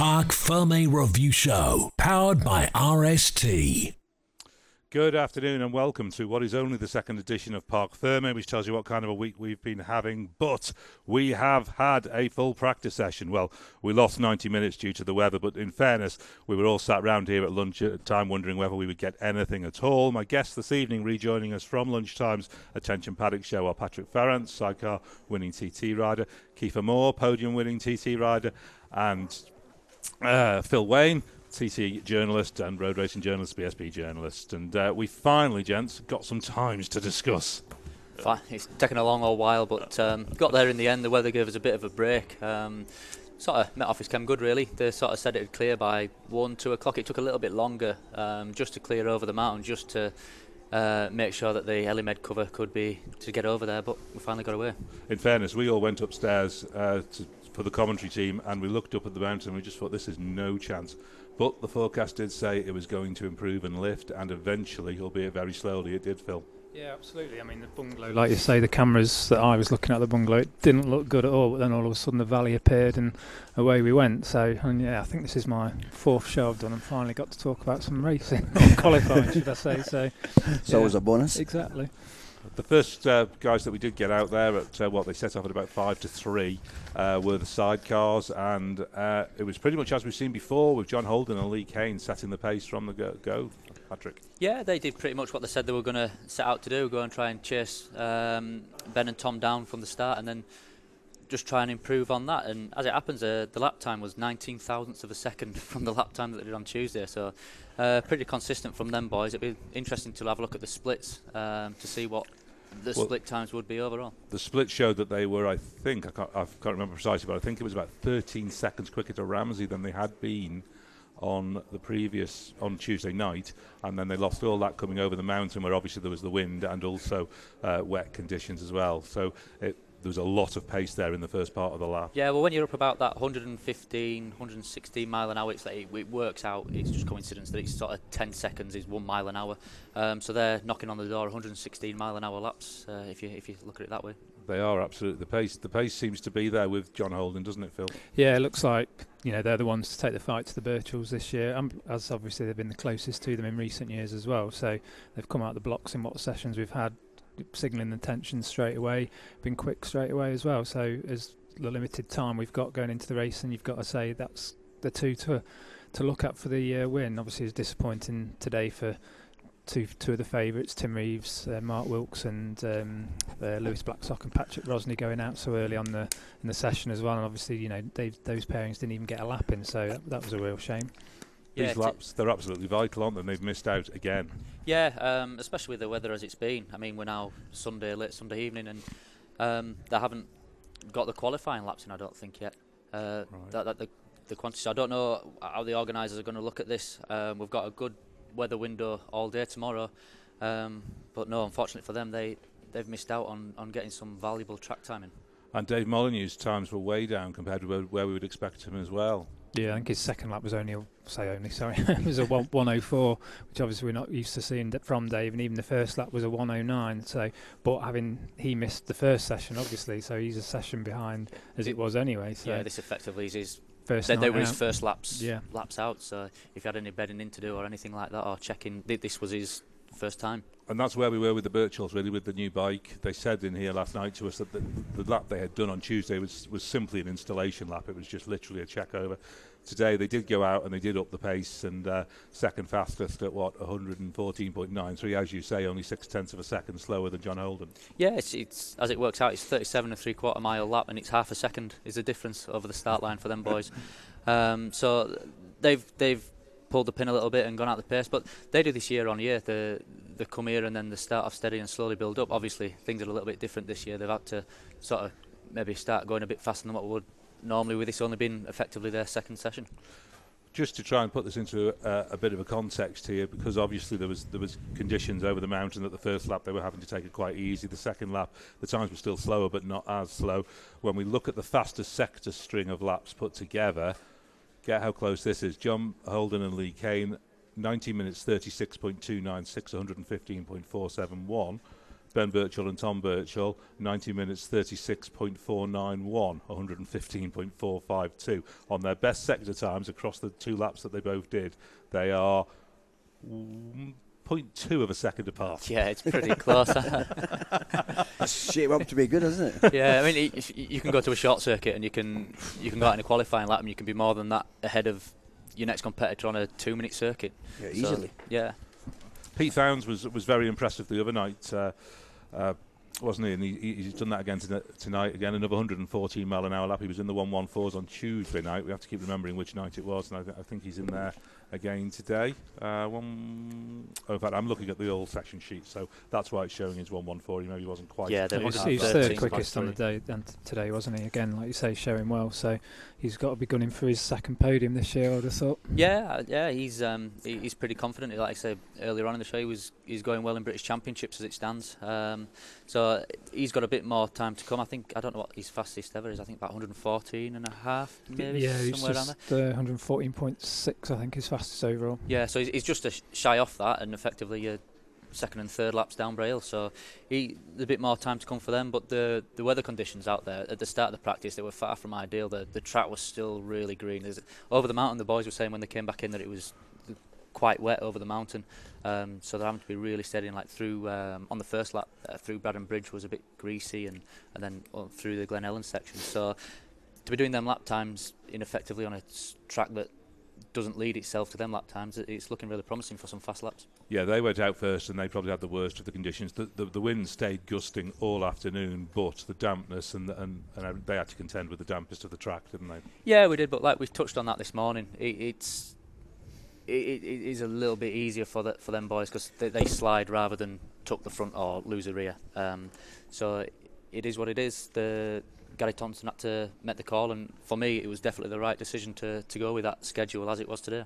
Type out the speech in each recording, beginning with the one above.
Parc Ferme Review Show, powered by RST. Good afternoon and welcome to what is only the second edition of Parc Ferme, which tells you what kind of a week we've been having. But we have had a full practice session. Well, we lost 90 minutes due to the weather, but in fairness, we were all sat round here at lunchtime wondering whether we would get anything at all. My guests this evening, rejoining us from lunchtime's Attention Paddock Show, are Patrick Farrance, sidecar winning TT rider, Keith Amor, podium winning TT rider, and uh, Phil Wain, TC journalist and road racing journalist, BSB journalist. And uh, we finally, gents, got some times to discuss. It's taken a long old while, but um, got there in the end. The weather gave us a bit of a break. Um, sort of met office came good, really. They sort of said it would clear by one, two o'clock. It took a little bit longer um, just to clear over the mountain, just to uh, make sure that the Element cover could be to get over there. But we finally got away. In fairness, we all went upstairs uh, to, for the commentary team, and we looked up at the mountain. and We just thought this is no chance. But the forecast did say it was going to improve and lift, and eventually, albeit very slowly, it did, Phil. Yeah, absolutely. I mean, the bungalow, like you say, the cameras that I was looking at the bungalow, it didn't look good at all. But then all of a sudden, the valley appeared, and away we went. So, and yeah, I think this is my fourth show I've done, and finally got to talk about some racing, or qualifying, should I say? So, so yeah, it was a bonus. Exactly. The first uh, guys that we did get out there at uh, what they set off at about five to three uh, were the sidecars, and uh, it was pretty much as we've seen before with John Holden and Lee Kane setting the pace from the go. go. Patrick. Yeah, they did pretty much what they said they were going to set out to do: go and try and chase um, Ben and Tom down from the start, and then just try and improve on that. And as it happens, uh, the lap time was 19 thousandths of a second from the lap time that they did on Tuesday. So uh, pretty consistent from them boys. It'd be interesting to have a look at the splits um, to see what the well, split times would be overall. The split showed that they were, I think, I can't, I can't remember precisely, but I think it was about 13 seconds quicker to Ramsey than they had been on the previous on Tuesday night, and then they lost all that coming over the mountain, where obviously there was the wind and also uh, wet conditions as well. So it there was a lot of pace there in the first part of the lap. Yeah, well, when you're up about that 115, 116 mile an hour, it's like it, it works out. It's just coincidence that it's sort of 10 seconds is one mile an hour. Um, so they're knocking on the door 116 mile an hour laps. Uh, if you if you look at it that way. They are absolutely the pace. The pace seems to be there with John Holden, doesn't it, Phil? Yeah, it looks like you know they're the ones to take the fight to the Birchalls this year, um, as obviously they've been the closest to them in recent years as well. So they've come out the blocks in what sessions we've had signalling the tension straight away, been quick straight away as well. So as the limited time we've got going into the race, and you've got to say that's the two to to look at for the uh, win. Obviously, it's disappointing today for two two of the favourites, Tim Reeves, uh, Mark Wilkes, and um, uh, Lewis Blackstock and Patrick Rosney going out so early on the in the session as well. And obviously, you know, those pairings didn't even get a lap in, so that, that was a real shame. Yeah, These laps, they're absolutely vital, aren't they? And they've missed out again. Yeah, um, especially with the weather as it's been. I mean, we're now Sunday, late Sunday evening, and um, they haven't got the qualifying laps in, I don't think, yet. Uh, right. that, that the, the quantity. I don't know how the organisers are going to look at this. Um, we've got a good weather window all day tomorrow, um, but no, unfortunately for them, they, they've missed out on, on getting some valuable track timing. And Dave Molyneux's times were way down compared to where we would expect him as well. Yeah, I think his second lap was only, say only, sorry, it was a 104, which obviously we're not used to seeing from Dave, and even the first lap was a 109. So, but having he missed the first session, obviously, so he's a session behind as it was anyway. So yeah, this effectively is his first. They, they were his first laps, yeah. laps out. So if he had any bedding in to do or anything like that, or checking, this was his first time. And that's where we were with the Birchalls, really, with the new bike. They said in here last night to us that the, the lap they had done on Tuesday was, was simply an installation lap. It was just literally a check over. Today they did go out and they did up the pace and uh, second fastest at what 114.93, as you say, only six tenths of a second slower than John Holden. Yeah, it's, it's as it works out, it's 37 and three quarter mile lap, and it's half a second is the difference over the start line for them boys. um, so they've they've pulled the pin a little bit and gone out the pace. But they do this year on year. They, they come here and then they start off steady and slowly build up. Obviously, things are a little bit different this year. They've had to sort of maybe start going a bit faster than what would normally with this only being effectively their second session. Just to try and put this into a, a, bit of a context here, because obviously there was there was conditions over the mountain that the first lap they were having to take it quite easy. The second lap, the times were still slower, but not as slow. When we look at the fastest sector string of laps put together, get how close this is. John Holden and Lee Kane, 90 minutes 36.296, 115.471. Ben Birchall and Tom Birchall, 90 minutes 36.491, 115.452. On their best sector times across the two laps that they both did, they are 0.2 of a second apart. Yeah, it's pretty close. It's shape up to be good, isn't it? yeah, I mean, if you can go to a short circuit and you can you can go out in a qualifying lap and you can be more than that ahead of your next competitor on a two-minute circuit. Yeah, So, easily. yeah. Pete Founds was was very impressive the other night, uh, uh, wasn't he? And he, he- he's done that again tonight. Again, another 114 mile an hour lap. He was in the 114s on Tuesday night. We have to keep remembering which night it was, and I, th- I think he's in there again today. Uh, one, oh, in fact, I'm looking at the old section sheet, so that's why it's showing his 114. He maybe wasn't quite. Yeah, He was, They're he was 113 third quickest on the day and today, wasn't he? Again, like you say, showing well. So he's got to be gunning for his second podium this year. I would have thought. Yeah, uh, yeah, he's um, he, he's pretty confident. Like I said earlier on in the show, he was he's going well in British Championships as it stands. Um, so he's got a bit more time to come. I think I don't know what his fastest ever is. I think about 114 and a half, maybe yeah, he's somewhere around there. just uh, 114.6, I think, his fastest overall. Yeah, so he's, just a shy off that, and effectively uh, second and third laps down Bray Hill. So he a bit more time to come for them. But the the weather conditions out there at the start of the practice they were far from ideal. The the track was still really green. There's, over the mountain, the boys were saying when they came back in that it was quite wet over the mountain. Um, so they're having to be really steady. And like through um, on the first lap uh, through Braddon Bridge was a bit greasy, and and then uh, through the Glen Helen section. So to be doing them lap times ineffectively on a track that doesn't lead itself to them lap times, it's looking really promising for some fast laps. Yeah, they went out first and they probably had the worst of the conditions. The, the, the wind stayed gusting all afternoon, but the dampness and, the, and and they had to contend with the dampest of the track, didn't they? Yeah, we did, but like we touched on that this morning, it, it's it, it it is a little bit easier for the, for them boys because they, they slide rather than tuck the front or lose a rear. Um, so it is what it is. The Gary Thompson had to make the call, and for me, it was definitely the right decision to, to go with that schedule as it was today.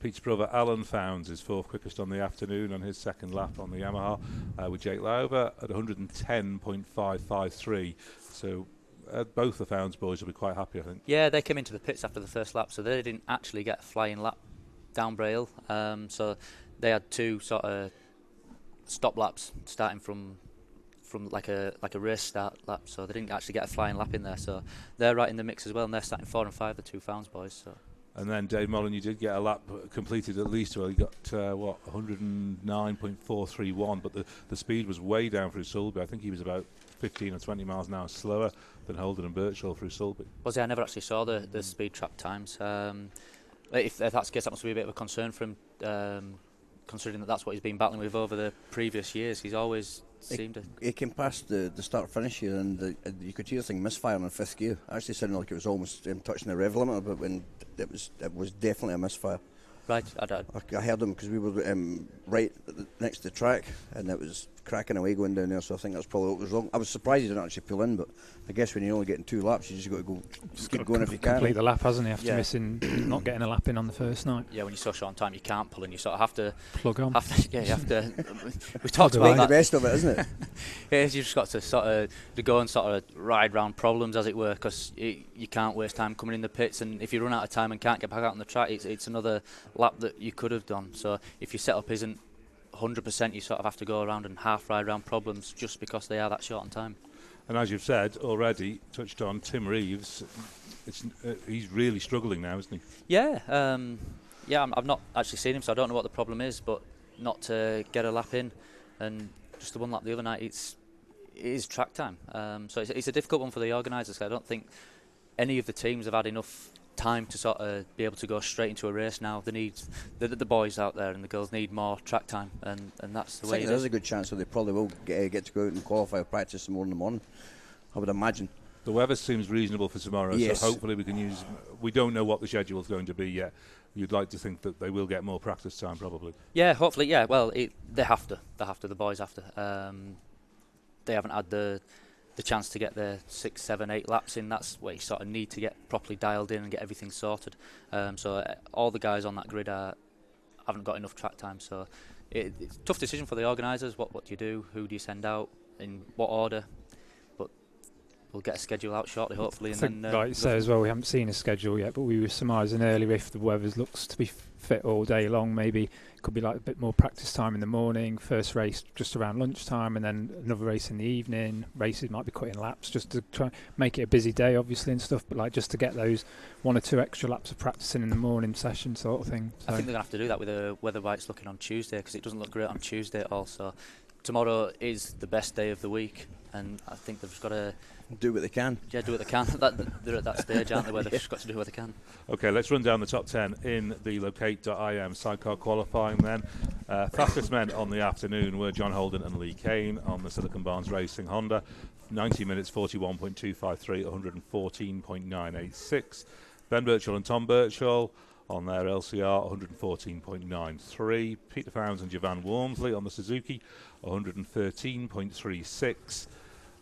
Pete's brother Alan Founds is fourth quickest on the afternoon on his second lap on the Yamaha uh, with Jake Lauber at 110.553. So uh, both the Founds boys will be quite happy, I think. Yeah, they came into the pits after the first lap, so they didn't actually get a flying lap down Braille. Um, so they had two sort of stop laps starting from from like a like a race start lap. So they didn't actually get a flying lap in there. So they're right in the mix as well, and they're starting four and five, the two Founds boys. So And then Dave Mullen, you did get a lap completed at least. Well, he got uh, what 109.431, but the, the speed was way down through Sulby. I think he was about 15 or 20 miles an hour slower than Holden and Birchall through Sulby. was I never actually saw the the speed trap times. Um, if, if that's the case, that must be a bit of a concern for him. Um, Considering that that's what he's been battling with over the previous years, he's always seemed He came past the, the start finish here, and the, and you could hear the thing misfiring in fifth gear. Actually, sounded like it was almost um, touching the rev limiter, but when it was it was definitely a misfire. Right. I, don't- I, I heard him because we were um, right next to the track, and it was cracking away going down there. So I think that's probably what was wrong. I was surprised he didn't actually pull in, but I guess when you're only getting two laps, you just got to go just keep going if you can. Complete the lap, hasn't he? After Yeah. missing, not getting a lap in on the first night. yeah, when you're so short on time, you can't pull, and you sort of have to Plug on. have to, yeah, you have to. we talked away. about Make the best of it, isn't it? Yeah, you've just got to sort of to go and sort of ride round problems, as it were, because you can't waste time coming in the pits, and if you run out of time and can't get back out on the track, it's it's another lap that you could have done. So if your setup isn't 100%, you sort of have to go around and half ride round problems just because they are that short on time. And as you've said already, touched on Tim Reeves, it's, uh, he's really struggling now, isn't he? Yeah, um, yeah, I'm, I've not actually seen him, so I don't know what the problem is, but not to get a lap in, and just the one lap the other night, it's it is track time. Um, so it's, it's a difficult one for the organisers. 'cause I don't think any of the teams have had enough time to sort of be able to go straight into a race now. They need the, the boys out there and the girls need more track time, and, and that's the I way think there is. is a good chance that they probably will get, uh, get to go out and qualify or practice some more in the morning. I would imagine. The weather seems reasonable for tomorrow, Yes. so hopefully we can use. We don't know what the schedule is going to be yet. You'd like to think that they will get more practice time, probably. Yeah, hopefully, yeah. Well, it, they have to. They have to. The boys have to. Um, they haven't had the the chance to get their six, seven, eight laps in. That's where you sort of need to get properly dialed in and get everything sorted. Um, so uh, all the guys on that grid are, haven't got enough track time. So it, it's a tough decision for the organisers. What what do you do? Who do you send out? In what order? We'll get a schedule out shortly, hopefully. And then, uh, like you say as well, we haven't seen a schedule yet, but we were surmising earlier if the weather looks to be fit all day long, maybe it could be like a bit more practice time in the morning, first race just around lunchtime, and then another race in the evening. Races might be cutting laps just to try make it a busy day, obviously and stuff, but like just to get those one or two extra laps of practicing in the morning session sort of thing. I think they're gonna have to do that with the weather why looking on Tuesday because it doesn't look great on Tuesday at all. So tomorrow is the best day of the week, and I think they've just got to Do what they can. yeah do what they can. that, they're at that stage, aren't they? Where they've just got to do what they can. Okay, let's run down the top 10 in the locate.im sidecar qualifying then. Uh, fastest men on the afternoon were John Holden and Lee Kane on the Silicon Barnes Racing Honda. 90 minutes, 41.253, 114.986. Ben Birchall and Tom Birchall on their LCR, 114.93. Peter Founds and Jevan Walmsley on the Suzuki, 113.36.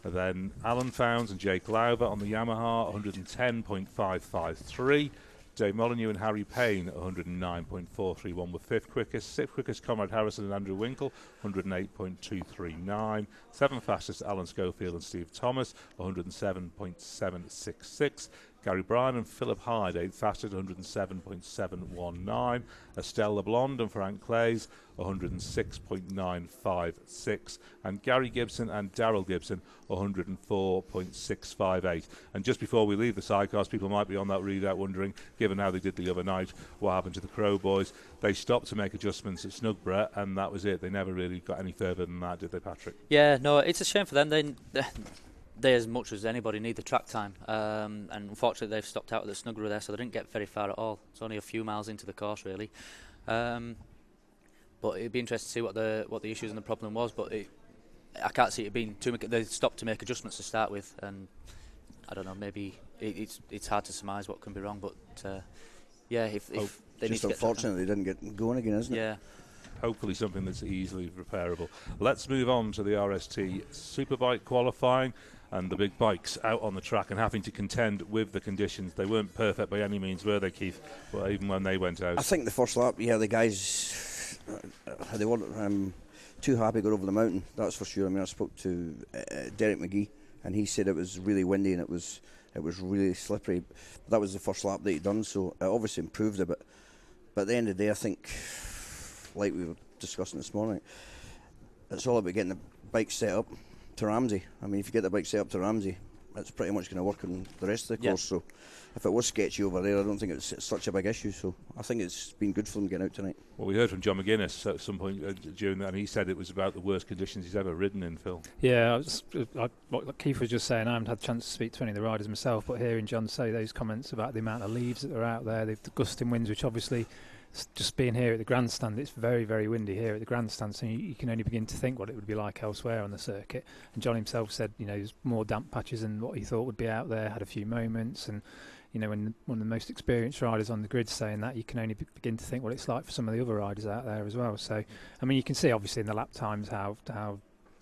And then Alan Founds and Jake Lowther on the Yamaha, 110.553. Dave Molyneux and Harry Payne, 109.431 were fifth quickest. Sixth quickest, Conrad Harrison and Andrew Winkle, 108.239. Seventh fastest, Alan Schofield and Steve Thomas, 107.766. Gary Bryan and Philip Hyde, eighth fastest, 107.719. Estelle LeBlond and Frank Claeys, 106.956. And Gary Gibson and Daryl Gibson, 104.658. And just before we leave the sidecars, people might be on that readout wondering, given how they did the other night, what happened to the Crowe boys. They stopped to make adjustments at Snugborough, and that was it. They never really got any further than that, did they, Patrick? Yeah, no, it's a shame for them. They, they as much as anybody need the track time, um, and unfortunately they've stopped out at the Snuggler there, so they didn't get very far at all. It's only a few miles into the course really. Um, but it'd be interesting to see what the what the issues and the problem was. But it, I can't see it being too. Much, they stopped to make adjustments to start with, and I don't know. Maybe it, it's it's hard to surmise what can be wrong. But uh, yeah, if, Oh, if they need Just unfortunately get track unfortunate they didn't get going again, isn't time. it? Yeah. hopefully something that's easily repairable. Let's move on to the RST Superbike qualifying and the big bikes out on the track and having to contend with the conditions. They weren't perfect by any means, were they, Keith? Well, even when they went out. I think the first lap, yeah, the guys uh, they weren't um, too happy going over the mountain. That's for sure. I mean, I spoke to uh, Derek McGee, and he said it was really windy and it was it was really slippery. But that was the first lap that he done, so it obviously improved a bit. But at the end of the day, I think, like we were discussing this morning, it's all about getting the bike set up to Ramsey. I mean, if you get the bike set up to Ramsey, it's pretty much going to work on the rest of the Yeah. course. So, if it was sketchy over there, I don't think it's such a big issue. So, I think it's been good for them getting out tonight. Well, we heard from John McGuinness at some point uh, during that, and he said it was about the worst conditions he's ever ridden in, Phil. Yeah, I was, I, what Keith was just saying, I haven't had a chance to speak to any of the riders myself, but hearing John say those comments about the amount of leaves that are out there, the, the gusting winds, which obviously, s- just being here at the grandstand, it's very, very windy here at the grandstand, so you, you can only begin to think what it would be like elsewhere on the circuit. And John himself said, you know, there's more damp patches than what he thought would be out there, had a few moments, and you know, when one of the most experienced riders on the grid saying that, you can only be- begin to think what it's like for some of the other riders out there as well. So, I mean, you can see obviously in the lap times how how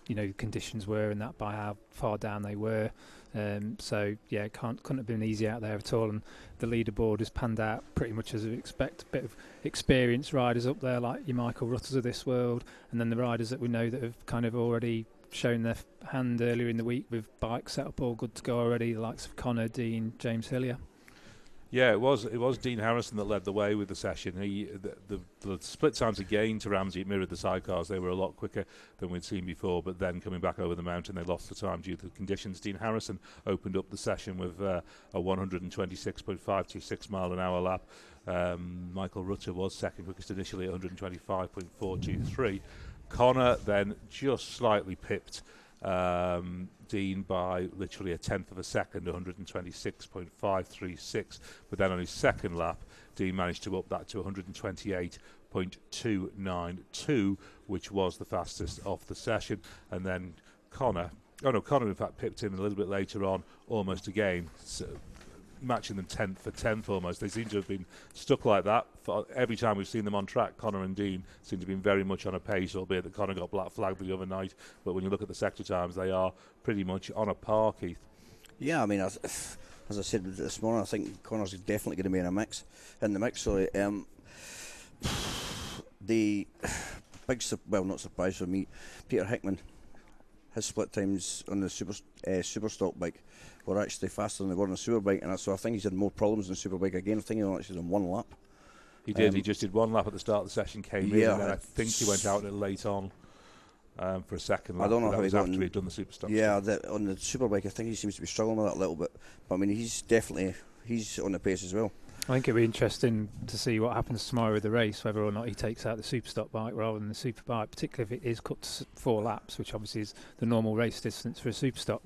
you know conditions were and that by how far down they were. Um, so yeah, can't couldn't have been easy out there at all. And the leaderboard has panned out pretty much as we expect. A bit of experienced riders up there like your Michael Rutters of this world, and then the riders that we know that have kind of already shown their hand earlier in the week with bikes set up all good to go already. The likes of Connor, Dean, James Hillier. Yeah, it was it was Dean Harrison that led the way with the session. He the, the, the split times again to Ramsey mirrored the sidecars. They were a lot quicker than we'd seen before. But then coming back over the mountain, they lost the time due to the conditions. Dean Harrison opened up the session with uh, a 126.526 mile an hour lap. Um, Michael Rutter was second quickest initially at 125.423. Connor then just slightly pipped um, Dean by literally a tenth of a second, 126.536. But then on his second lap, Dean managed to up that to 128.292, which was the fastest of the session. And then Connor, oh no, Connor in fact pipped in a little bit later on, almost again. So matching them 10th for 10th almost. They seem to have been stuck like that for every time we've seen them on track. Connor and Dean seem to have been very much on a pace, albeit that Connor got black flagged the other night. But when you look at the sector times, they are pretty much on a par, Keith. Yeah, I mean, as, as I said this morning, I think Connor's definitely going to be in a mix. In the mix, sorry. Um, the big, well, not surprise for me, Peter Hickman. His split times on the super uh, super stock bike were actually faster than they were on the super bike, and so I think he's had more problems on the super bike again. I think he only actually done one lap. He did. Um, he just did one lap at the start of the session, came in, and then I think he went out late on um, for a second I don't know how he was got after he'd done the super stock. Yeah, the, on the super bike, I think he seems to be struggling with that a little bit. But I mean, he's definitely he's on the pace as well. I think it'll be interesting to see what happens tomorrow with the race, whether or not he takes out the superstock bike rather than the super bike, particularly if it is cut to four laps, which obviously is the normal race distance for a superstock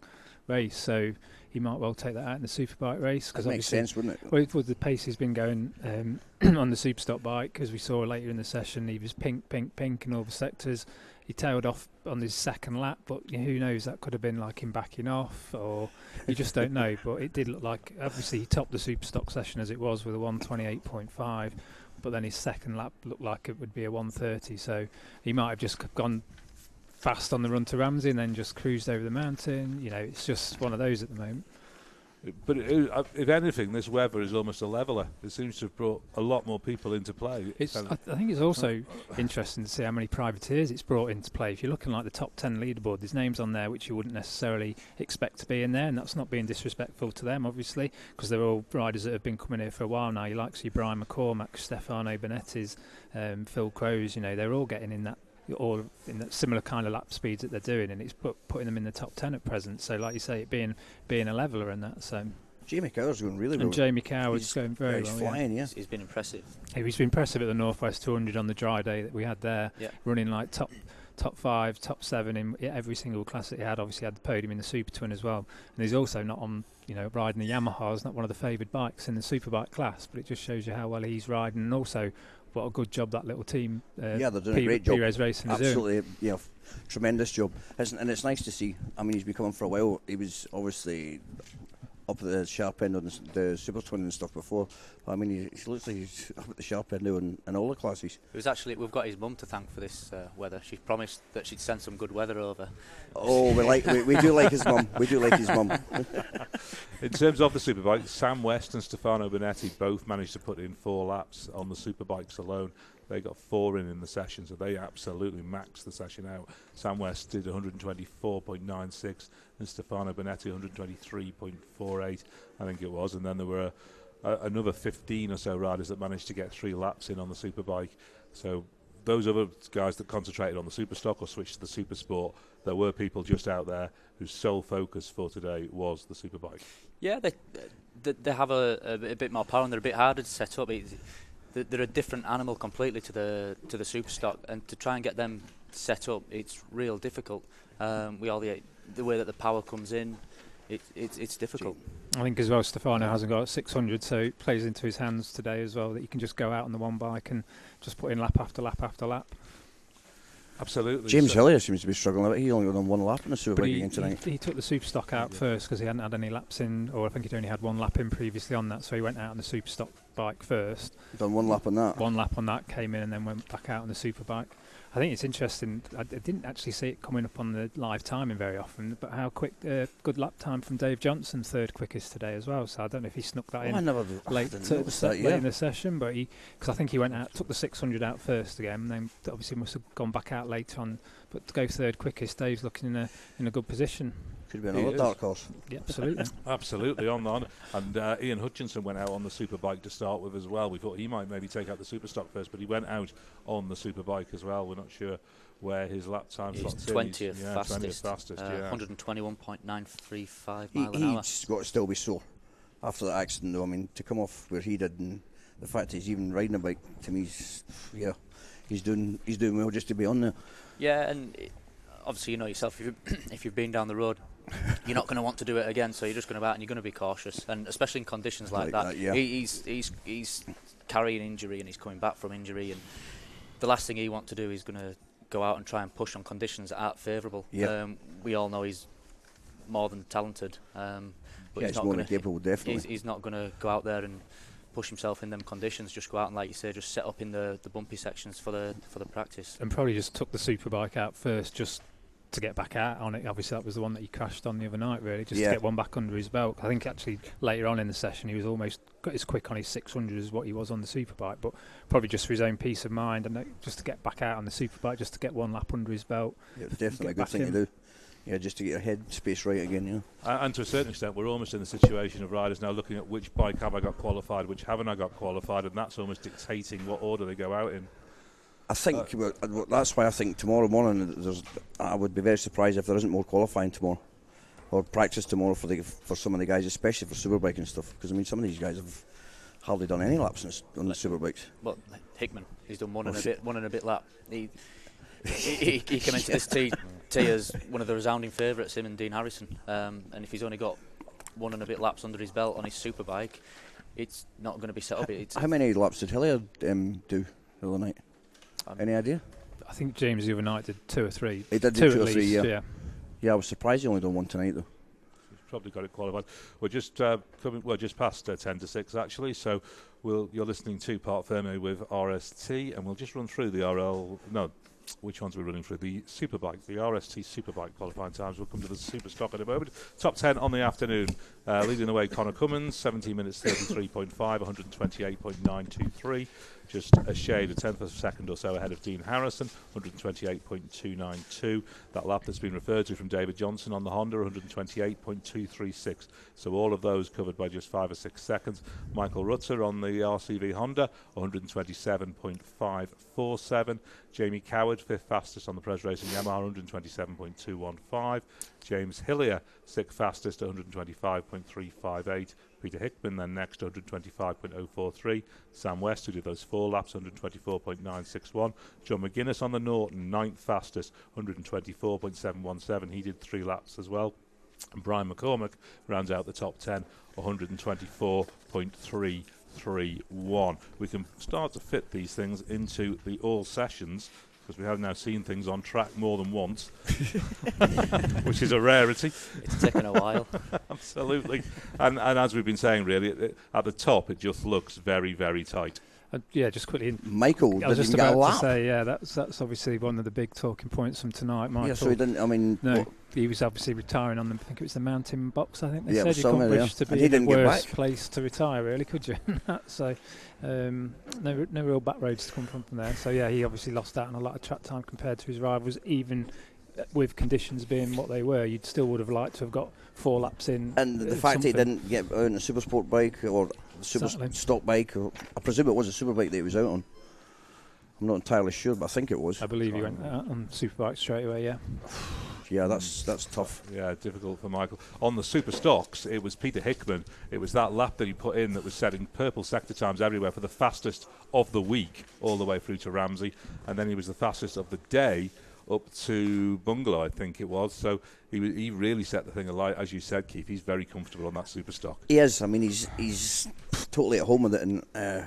race. So he might well take that out in the super bike race That because makes sense, wouldn't it? well, with the pace he's been going um, on the superstock bike, as we saw later in the session, he was pink, pink, pink in all the sectors. He tailed off on his second lap, but who knows? That could have been like him backing off, or you just don't know. But it did look like obviously he topped the super stock session as it was with a 128.5, but then his second lap looked like it would be a 130. So he might have just gone fast on the run to Ramsey and then just cruised over the mountain. You know, it's just one of those at the moment. But it, uh, if anything, this weather is almost a leveler. It seems to have brought a lot more people into play. It's, I, I think it's also interesting to see how many privateers it's brought into play. If you're looking like the top 10 leaderboard, there's names on there which you wouldn't necessarily expect to be in there, and that's not being disrespectful to them, obviously, because they're all riders that have been coming here for a while now. You like to see Brian McCormack, Stefano Bonetti's, um, Phil Crows, you know, they're all getting in that. All in that similar kind of lap speeds that they're doing, and it's put, putting them in the top ten at present. So, like you say, it being being a leveler and that. So, Jamie Coward's going really well. and Jamie Cow is He's- going very he's well. yeah. flying, yeah. He's- he's been impressive. He's been impressive at the Northwest 200 on the dry day that we had there, Yeah. running like top top five, top seven in every single class that he had. Obviously, had the podium in the Super Twin as well, and he's also not on, you know, riding the Yamaha. Is not one of the favoured bikes in the Superbike class, but it just shows you how well he's riding, and also what a good job that little team. Uh, yeah, they're doing P- a great job. Racing. Absolutely, yeah, f- tremendous job. It's, and it's nice to see. I mean, he's been coming for a while. He was obviously up at the sharp end on the, the Super Twin and stuff before. I mean, he, he looks like he's up at the sharp end now in, in all the classes. It was actually we've got his mum to thank for this uh, weather. She promised that she'd send some good weather over. Oh, we like we, we do like his mum. We do like his mum. In terms of the superbike, Sam West and Stefano Bonetti both managed to put in four laps on the superbikes alone. They got four in in the session, so they absolutely maxed the session out. Sam West did 124.96 and Stefano Bonetti 123.48, I think it was. And then there were a, another 15 or so riders that managed to get three laps in on the superbike. So those other guys that concentrated on the super stock or switched to the super sport, there were people just out there whose sole focus for today was the superbike. Yeah, they they, have a, a, bit- a more power and they're a bit harder to set up. they're a different animal completely to the to the super stock, and to try and get them set up, it's real difficult. Um, we all the the way that the power comes in, it, it's it's difficult. I think as well, Stefano hasn't got 600, so it plays into his hands today as well that you can just go out on the one bike and just put in lap after lap after lap. Absolutely. James so. Hillier seems to be struggling a bit. He only got on one lap in the Super he, game tonight. He, he, took the Super Stock out yeah. first because he hadn't had any laps in, or I think he'd only had one lap in previously on that, so he went out on the Super Stock bike first. Done one lap on that. One lap on that, came in and then went back out on the Super bike. I think it's interesting. I, I didn't actually see it coming up on the live timing very often, but how quick, uh, good lap time from Dave Johnson, third quickest today as well. So I don't know if he snuck that Oh, in I never I late, to, that. late Yeah. in the session, but he because I think he went out, took the 600 out first again, and then obviously must have gone back out later on. But to go third quickest, Dave's looking in a in a good position. Could be He another is. dark horse. Yeah, absolutely. Absolutely on on, and uh, Ian Hutchinson went out on the superbike to start with as well. We thought he might maybe take out the superstock first, but he went out on the superbike as well. We're not sure where his lap time He's slots twentieth yeah, fastest, 20th fastest, uh, yeah. 121.935 He, mile an hour. he's got to still be sore after that accident, though. I mean, to come off where he did, and the fact that he's even riding a bike, to me, is, yeah, he's doing he's doing well just to be on there. Yeah, and it, obviously you know yourself if you if you've been down the road, you're not going to want to do it again. So you're just going to go out and you're going to be cautious, and especially in conditions like, Like that. that, yeah. he, he's he's he's carrying injury and he's coming back from injury, and the last thing he wants to do is going to go out and try and push on conditions that aren't favourable. Yeah. Um, we all know he's more than talented, um, but yeah, he's he's not gonna, capable, definitely. he's, he's not going to go out there and push himself in them conditions. Just go out and, like you say, just set up in the, the bumpy sections for the for the practice. and probably just took the superbike out first just to get back out on it. Obviously, that was the one that he crashed on the other night, really, just Yeah. to get one back under his belt. I think actually later on in the session, he was almost got as quick on his 600 as what he was on the superbike, but probably just for his own peace of mind and just to get back out on the superbike, just to get one lap under his belt. Yeah, it's definitely a good thing in. to do. yeah, just to get your head space right again. yeah. And, and to a certain extent, we're almost in the situation of riders now looking at which bike have I got qualified, which haven't I got qualified, and that's almost dictating what order they go out in. I think well, uh, that's why I think tomorrow morning there's. I would be very surprised if there isn't more qualifying tomorrow, or practice tomorrow for the for some of the guys, especially for superbike and stuff. Because I mean, some of these guys have hardly done any laps on the- on the superbikes. But Hickman, he's done one and a Oh, bit, one and a bit lap. He he, he, he came into this T, T as one of the resounding favourites, him and Dean Harrison. Um, and if he's only got one and a bit laps under his belt on his superbike, it's not going to be set up. It's, How many laps did Hillier um, do the other night? Um, Any idea? I think James the other night did two or three. He did do two two at or three, least, yeah. Yeah, I was surprised he only done one tonight though. He's probably got it qualified. We're just uh, coming, well, just past uh, ten to six actually. So we'll, you're listening to Parc Ferme with RST, and we'll just run through the RL. No, which ones we're we running through? The Superbike, the RST Superbike qualifying times. We'll come to the Super Stock in a moment. Top ten on the afternoon. Uh, leading the way, Connor Cummins, 17 minutes 33.5, 128.923. Just a shade, a tenth of a second or so ahead of Dean Harrison, 128.292. That lap that's been referred to from David Johnson on the Honda, 128.236. So all of those covered by just five or six seconds. Michael Rutter on the RCV Honda, 127.547. Jamie Coward, fifth fastest on the Pres Racing Yamaha, 127.215. James Hillier, sixth fastest, 125.358. Peter Hickman then next, 125.043. Sam West, who did those four laps, 124.961. John McGuinness on the Norton, ninth fastest, 124.717. He did three laps as well. And Brian McCormack rounds out the top 10, 124.331. We can start to fit these things into the all sessions because we have now seen things on track more than once, which is a rarity. it's taken a while. Absolutely. And, and as we've been saying, really, at the top, it just looks very, very tight. Uh, yeah, just quickly. Michael I was just even get a about to lap. say, yeah, that's that's obviously one of the big talking points from tonight. Michael, yeah, so he didn't. I mean, no, what- he was obviously retiring on the. I think it was the mountain box. I think they Yeah, said you couldn't wish to be in the worst place to retire, really, could you? so, um, no, no real back roads to come from from there. So yeah, he obviously lost out on a lot of track time compared to his rivals, even with conditions being what they were. You'd still would have liked to have got four laps in. and the uh, fact he didn't get on a super sport bike or super Exactly. stock bike, or I presume it was a super bike that he was out on. I'm not entirely sure, but I think it was. I believe he went out on superbike straight away. Yeah. Yeah, that's that's tough. Yeah, difficult for Michael. On the super stocks, it was Peter Hickman. It was that lap that he put in that was setting purple sector times everywhere for the fastest of the week, all the way through to Ramsey, and then he was the fastest of the day up to Bungalow, I think it was. So he he really set the thing alight, as you said, Keith. He's very comfortable on that super stock. He is. I mean, he's he's totally at home with it, and uh,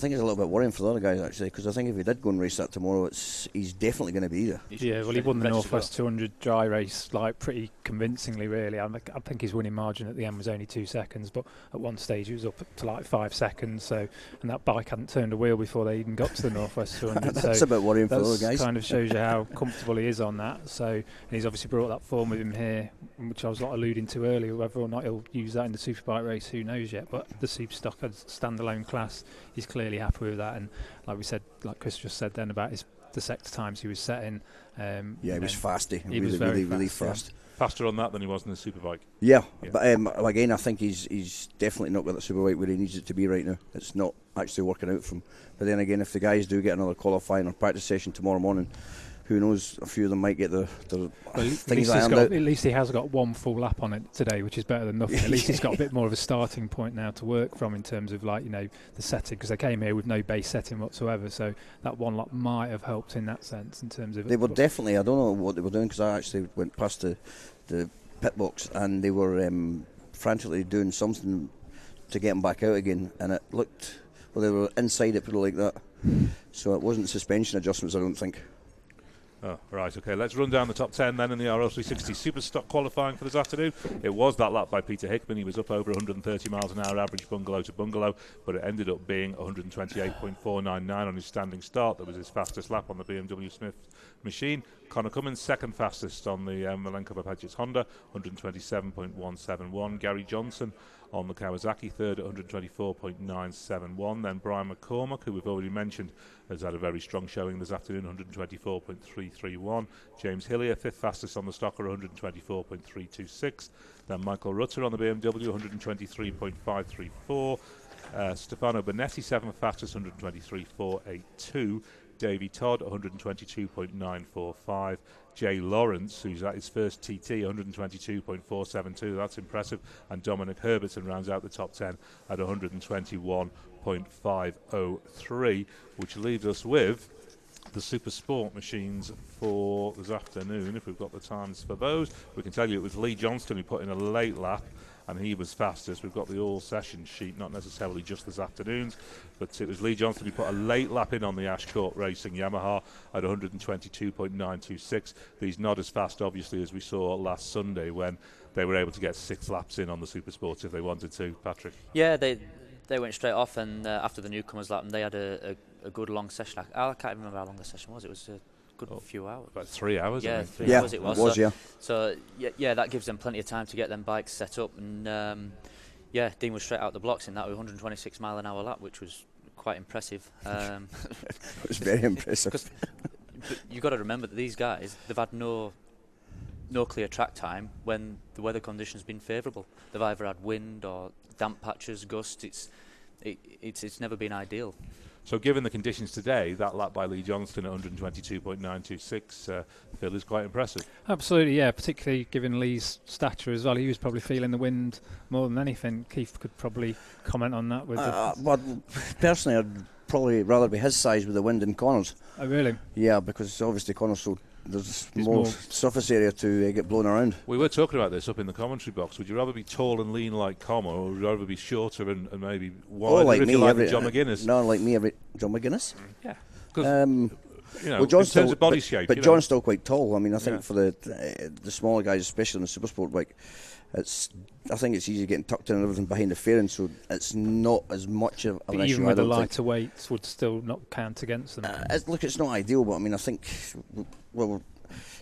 think it's a little bit worrying for the other guys actually, because I think if he did go and race that tomorrow, it's he's definitely going to be there. Yeah, well, he won the Northwest go. 200 dry race like pretty convincingly, really. I, I think his winning margin at the end was only two seconds, but at one stage he was up to like five seconds. So, and that bike hadn't turned a wheel before they even got to the Northwest 200. that's so That's a bit worrying for the other that guys. kind of shows you how comfortable he is on that. So, and he's obviously brought that form with him here, which I was like alluding to earlier. Whether or not he'll use that in the superbike race, who knows yet? But the super stock as standalone class, he's clearly happy with that. And like we said, like Chris just said then about his the sector times he was setting. Um, yeah, he was and fasty, he really, was very really, really fast, yeah. Faster on that than he was in the superbike. Yeah, Yeah. but um, again, I think he's he's definitely not got that super bike where he needs it to be right now. It's not actually working out for him. But then again, if the guys do get another qualifying or practice session tomorrow morning, who knows? A few of them might get the, the Well, things got, at least he has got one full lap on it today, which is better than nothing. At least he's got a bit more of a starting point now to work from in terms of like you know the setting because they came here with no base setting whatsoever. So that one lap might have helped in that sense in terms of They were definitely. I don't know what they were doing because I actually went past the the pit box and they were um, frantically doing something to get them back out again, and it looked well. They were inside it, put it like that. So it wasn't suspension adjustments. I don't think. Oh, right, okay. Let's run down the top 10 then in the RL360 Superstock qualifying for this afternoon. It was that lap by Peter Hickman. He was up over 130 miles an hour average bungalow to bungalow, but it ended up being 128.499 on his standing start. That was his fastest lap on the BMW Smith machine. Connor Cummins, second fastest on the um, Milenco Padgetts Honda, 127.171. Gary Johnson on the Kawasaki, third at 124.971. Then Brian McCormack, who we've already mentioned, has had a very strong showing this afternoon, 124.331. James Hillier, fifth fastest on the Stocker, 124.326. Then Michael Rutter on the BMW, 123.534. Uh, Stefano Bonetti, seventh fastest, 123.482. Davy Todd, 122.945. Jay Lawrence, who's at his first TT, 122.472. That's impressive. And Dominic Herbertson rounds out the top 10 at 121.503, which leaves us with the super sport machines for this afternoon. If we've got the times for those, we can tell you it was Lee Johnston who put in a late lap and he was fastest. We've got the all session sheet, not necessarily just this afternoon's, but it was Lee Johnston who put a late lap in on the Ashcourt Racing Yamaha at 122.926. He's not as fast, obviously, as we saw last Sunday when they were able to get six laps in on the Super Sports if they wanted to. Patrick. Yeah, they they went straight off, and uh, after the newcomers lap, and they had a, a, a, good long session. I, I can't remember how long the session was. It was a good oh, few hours. About three hours. Yeah, three yeah, hours it was. It was so, yeah. So yeah, yeah, that gives them plenty of time to get them bikes set up, and um, yeah, Dean was straight out the blocks in that with 126 mile an hour lap, which was quite impressive. Um, it was very impressive. Because you've got to remember that these guys, they've had no no clear track time when the weather conditions been favourable. They've either had wind or damp patches, gusts. It's it, it's it's never been ideal. So, given the conditions today, that lap by Lee Johnston at 122.926, uh, Phil, is quite impressive. Absolutely, yeah. Particularly given Lee's stature as well, he was probably feeling the wind more than anything. Keith could probably comment on that. With uh, well, personally, I'd probably rather be his size with the wind than Connor's. Oh, really? Yeah, because obviously Connor's so there's more, more, surface area to uh, get blown around. We were talking about this up in the commentary box. Would you rather be tall and lean like Connor, or would you rather be shorter and, and maybe wider? Oh, like me, like every, John McGuinness. No, like me, every John McGuinness. Yeah. Um, you know, well, John's in terms still, of body but, shape, but John's know. still quite tall. I mean, I think yeah. for the uh, the smaller guys, especially in the super sport, bike, it's I think it's easy getting tucked in and everything behind the fairing, so it's not as much of, an even issue. with the lighter weights, would still not count against them. Uh, look, it's not ideal, but I mean, I think well,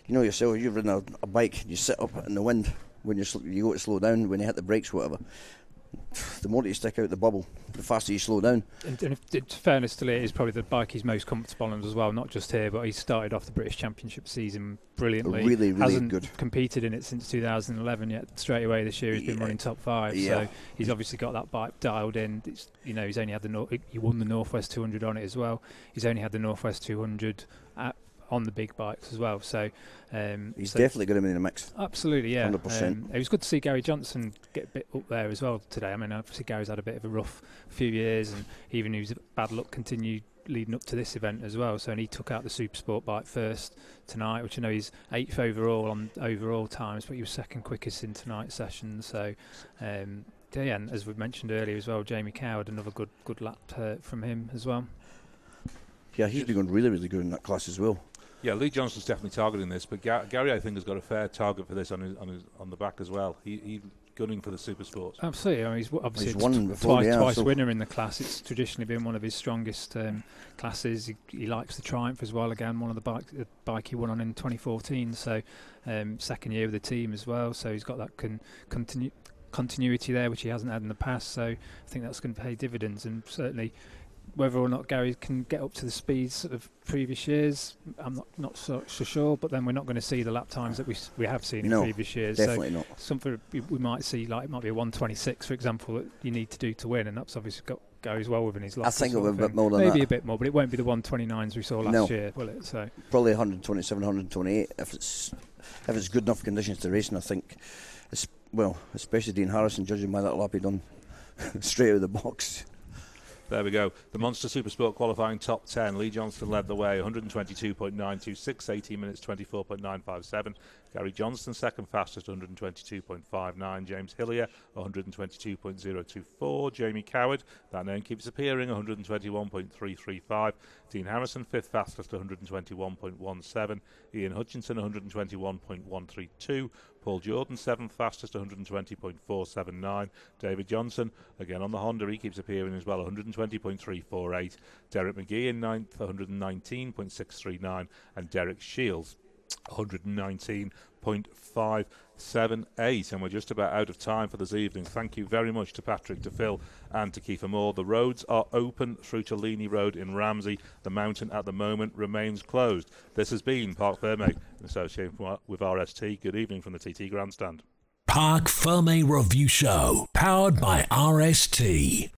you know yourself, you've ridden a, a bike, you sit up in the wind when you you go to slow down when you hit the brakes, whatever. The more that you stick out the bubble, the faster you slow down. And, and if, in fairness to Lee, it is probably the bike he's most comfortable on as well. Not just here, but he started off the British Championship season brilliantly. Really, really Hasn't good. competed in it since 2011 yet. Straight away this year, he's been running top five. Yeah. So he's obviously got that bike dialed in. It's, you know, he's only had the Nor- he won the Northwest 200 on it as well. He's only had the Northwest 200 at on the big bikes as well. So um, he's so definitely got him in the mix. Absolutely, yeah. Hundred percent. Um, it was good to see Gary Johnson get a bit up there as well today. I mean, obviously Gary's had a bit of a rough few years, and even his bad luck continued leading up to this event as well. So and he took out the Super Sport bike first tonight, which I know he's eighth overall on overall times, but he was second quickest in tonight's session. So. Um, yeah, and as we mentioned earlier as well, Jamie Coward, another good good lap uh, from him as well. Yeah, he's been going really, really good in that class as well. Yeah, Lee Johnston's definitely targeting this, but Ga- Gary, I think, has got a fair target for this on his, on his, on the back as well. He, he gunning for the super sports. Absolutely, I mean, he's obviously he's won before, twice, yeah, twice winner in the class. It's traditionally been one of his strongest um, classes. He, he, likes the Triumph as well. Again, one of the bike the bike he won on in 2014. So um, second year with the team as well. So he's got that con- continu- continuity there, which he hasn't had in the past. So I think that's going to pay dividends, and certainly whether or not Gary can get up to the speeds of previous years, I'm not not so, so sure. But then we're not going to see the lap times that we we have seen in previous years. Definitely so not. Something we might see like it might be a 126, for example, that you need to do to win, and that's obviously got goes well within his I think it'll be a bit more than Maybe that. a bit more, but it won't be the 129s we saw last no. year, will it? So probably 127, 128 if it's if it's good enough conditions to race. And I think, it's, well, especially Dean Harrison, judging by that lap he done straight out of the box. There we go. The Monster Supersport qualifying top 10. Lee Johnston led the way, 122.926, 18 minutes 24.957. Gary Johnson second fastest, 122.59. James Hillier, 122.024. Jamie Coward, that name keeps appearing, 121.335. Dean Harrison fifth fastest, 121.17. Ian Hutchinson, 121.132. Paul Jordan, seventh fastest, 120.479. David Johnson, again on the Honda, he keeps appearing as well, 120.348. Derek McGee in ninth, 119.639. And Derek Shields 119.578. And we're just about out of time for this evening. Thank you very much to Patrick, to Phil, and to Keith Amor. The roads are open through to Road in Ramsey. The mountain at the moment remains closed. This has been Parc Ferme in association with RST. Good evening from the TT Grandstand. Parc Ferme Review Show, powered by RST.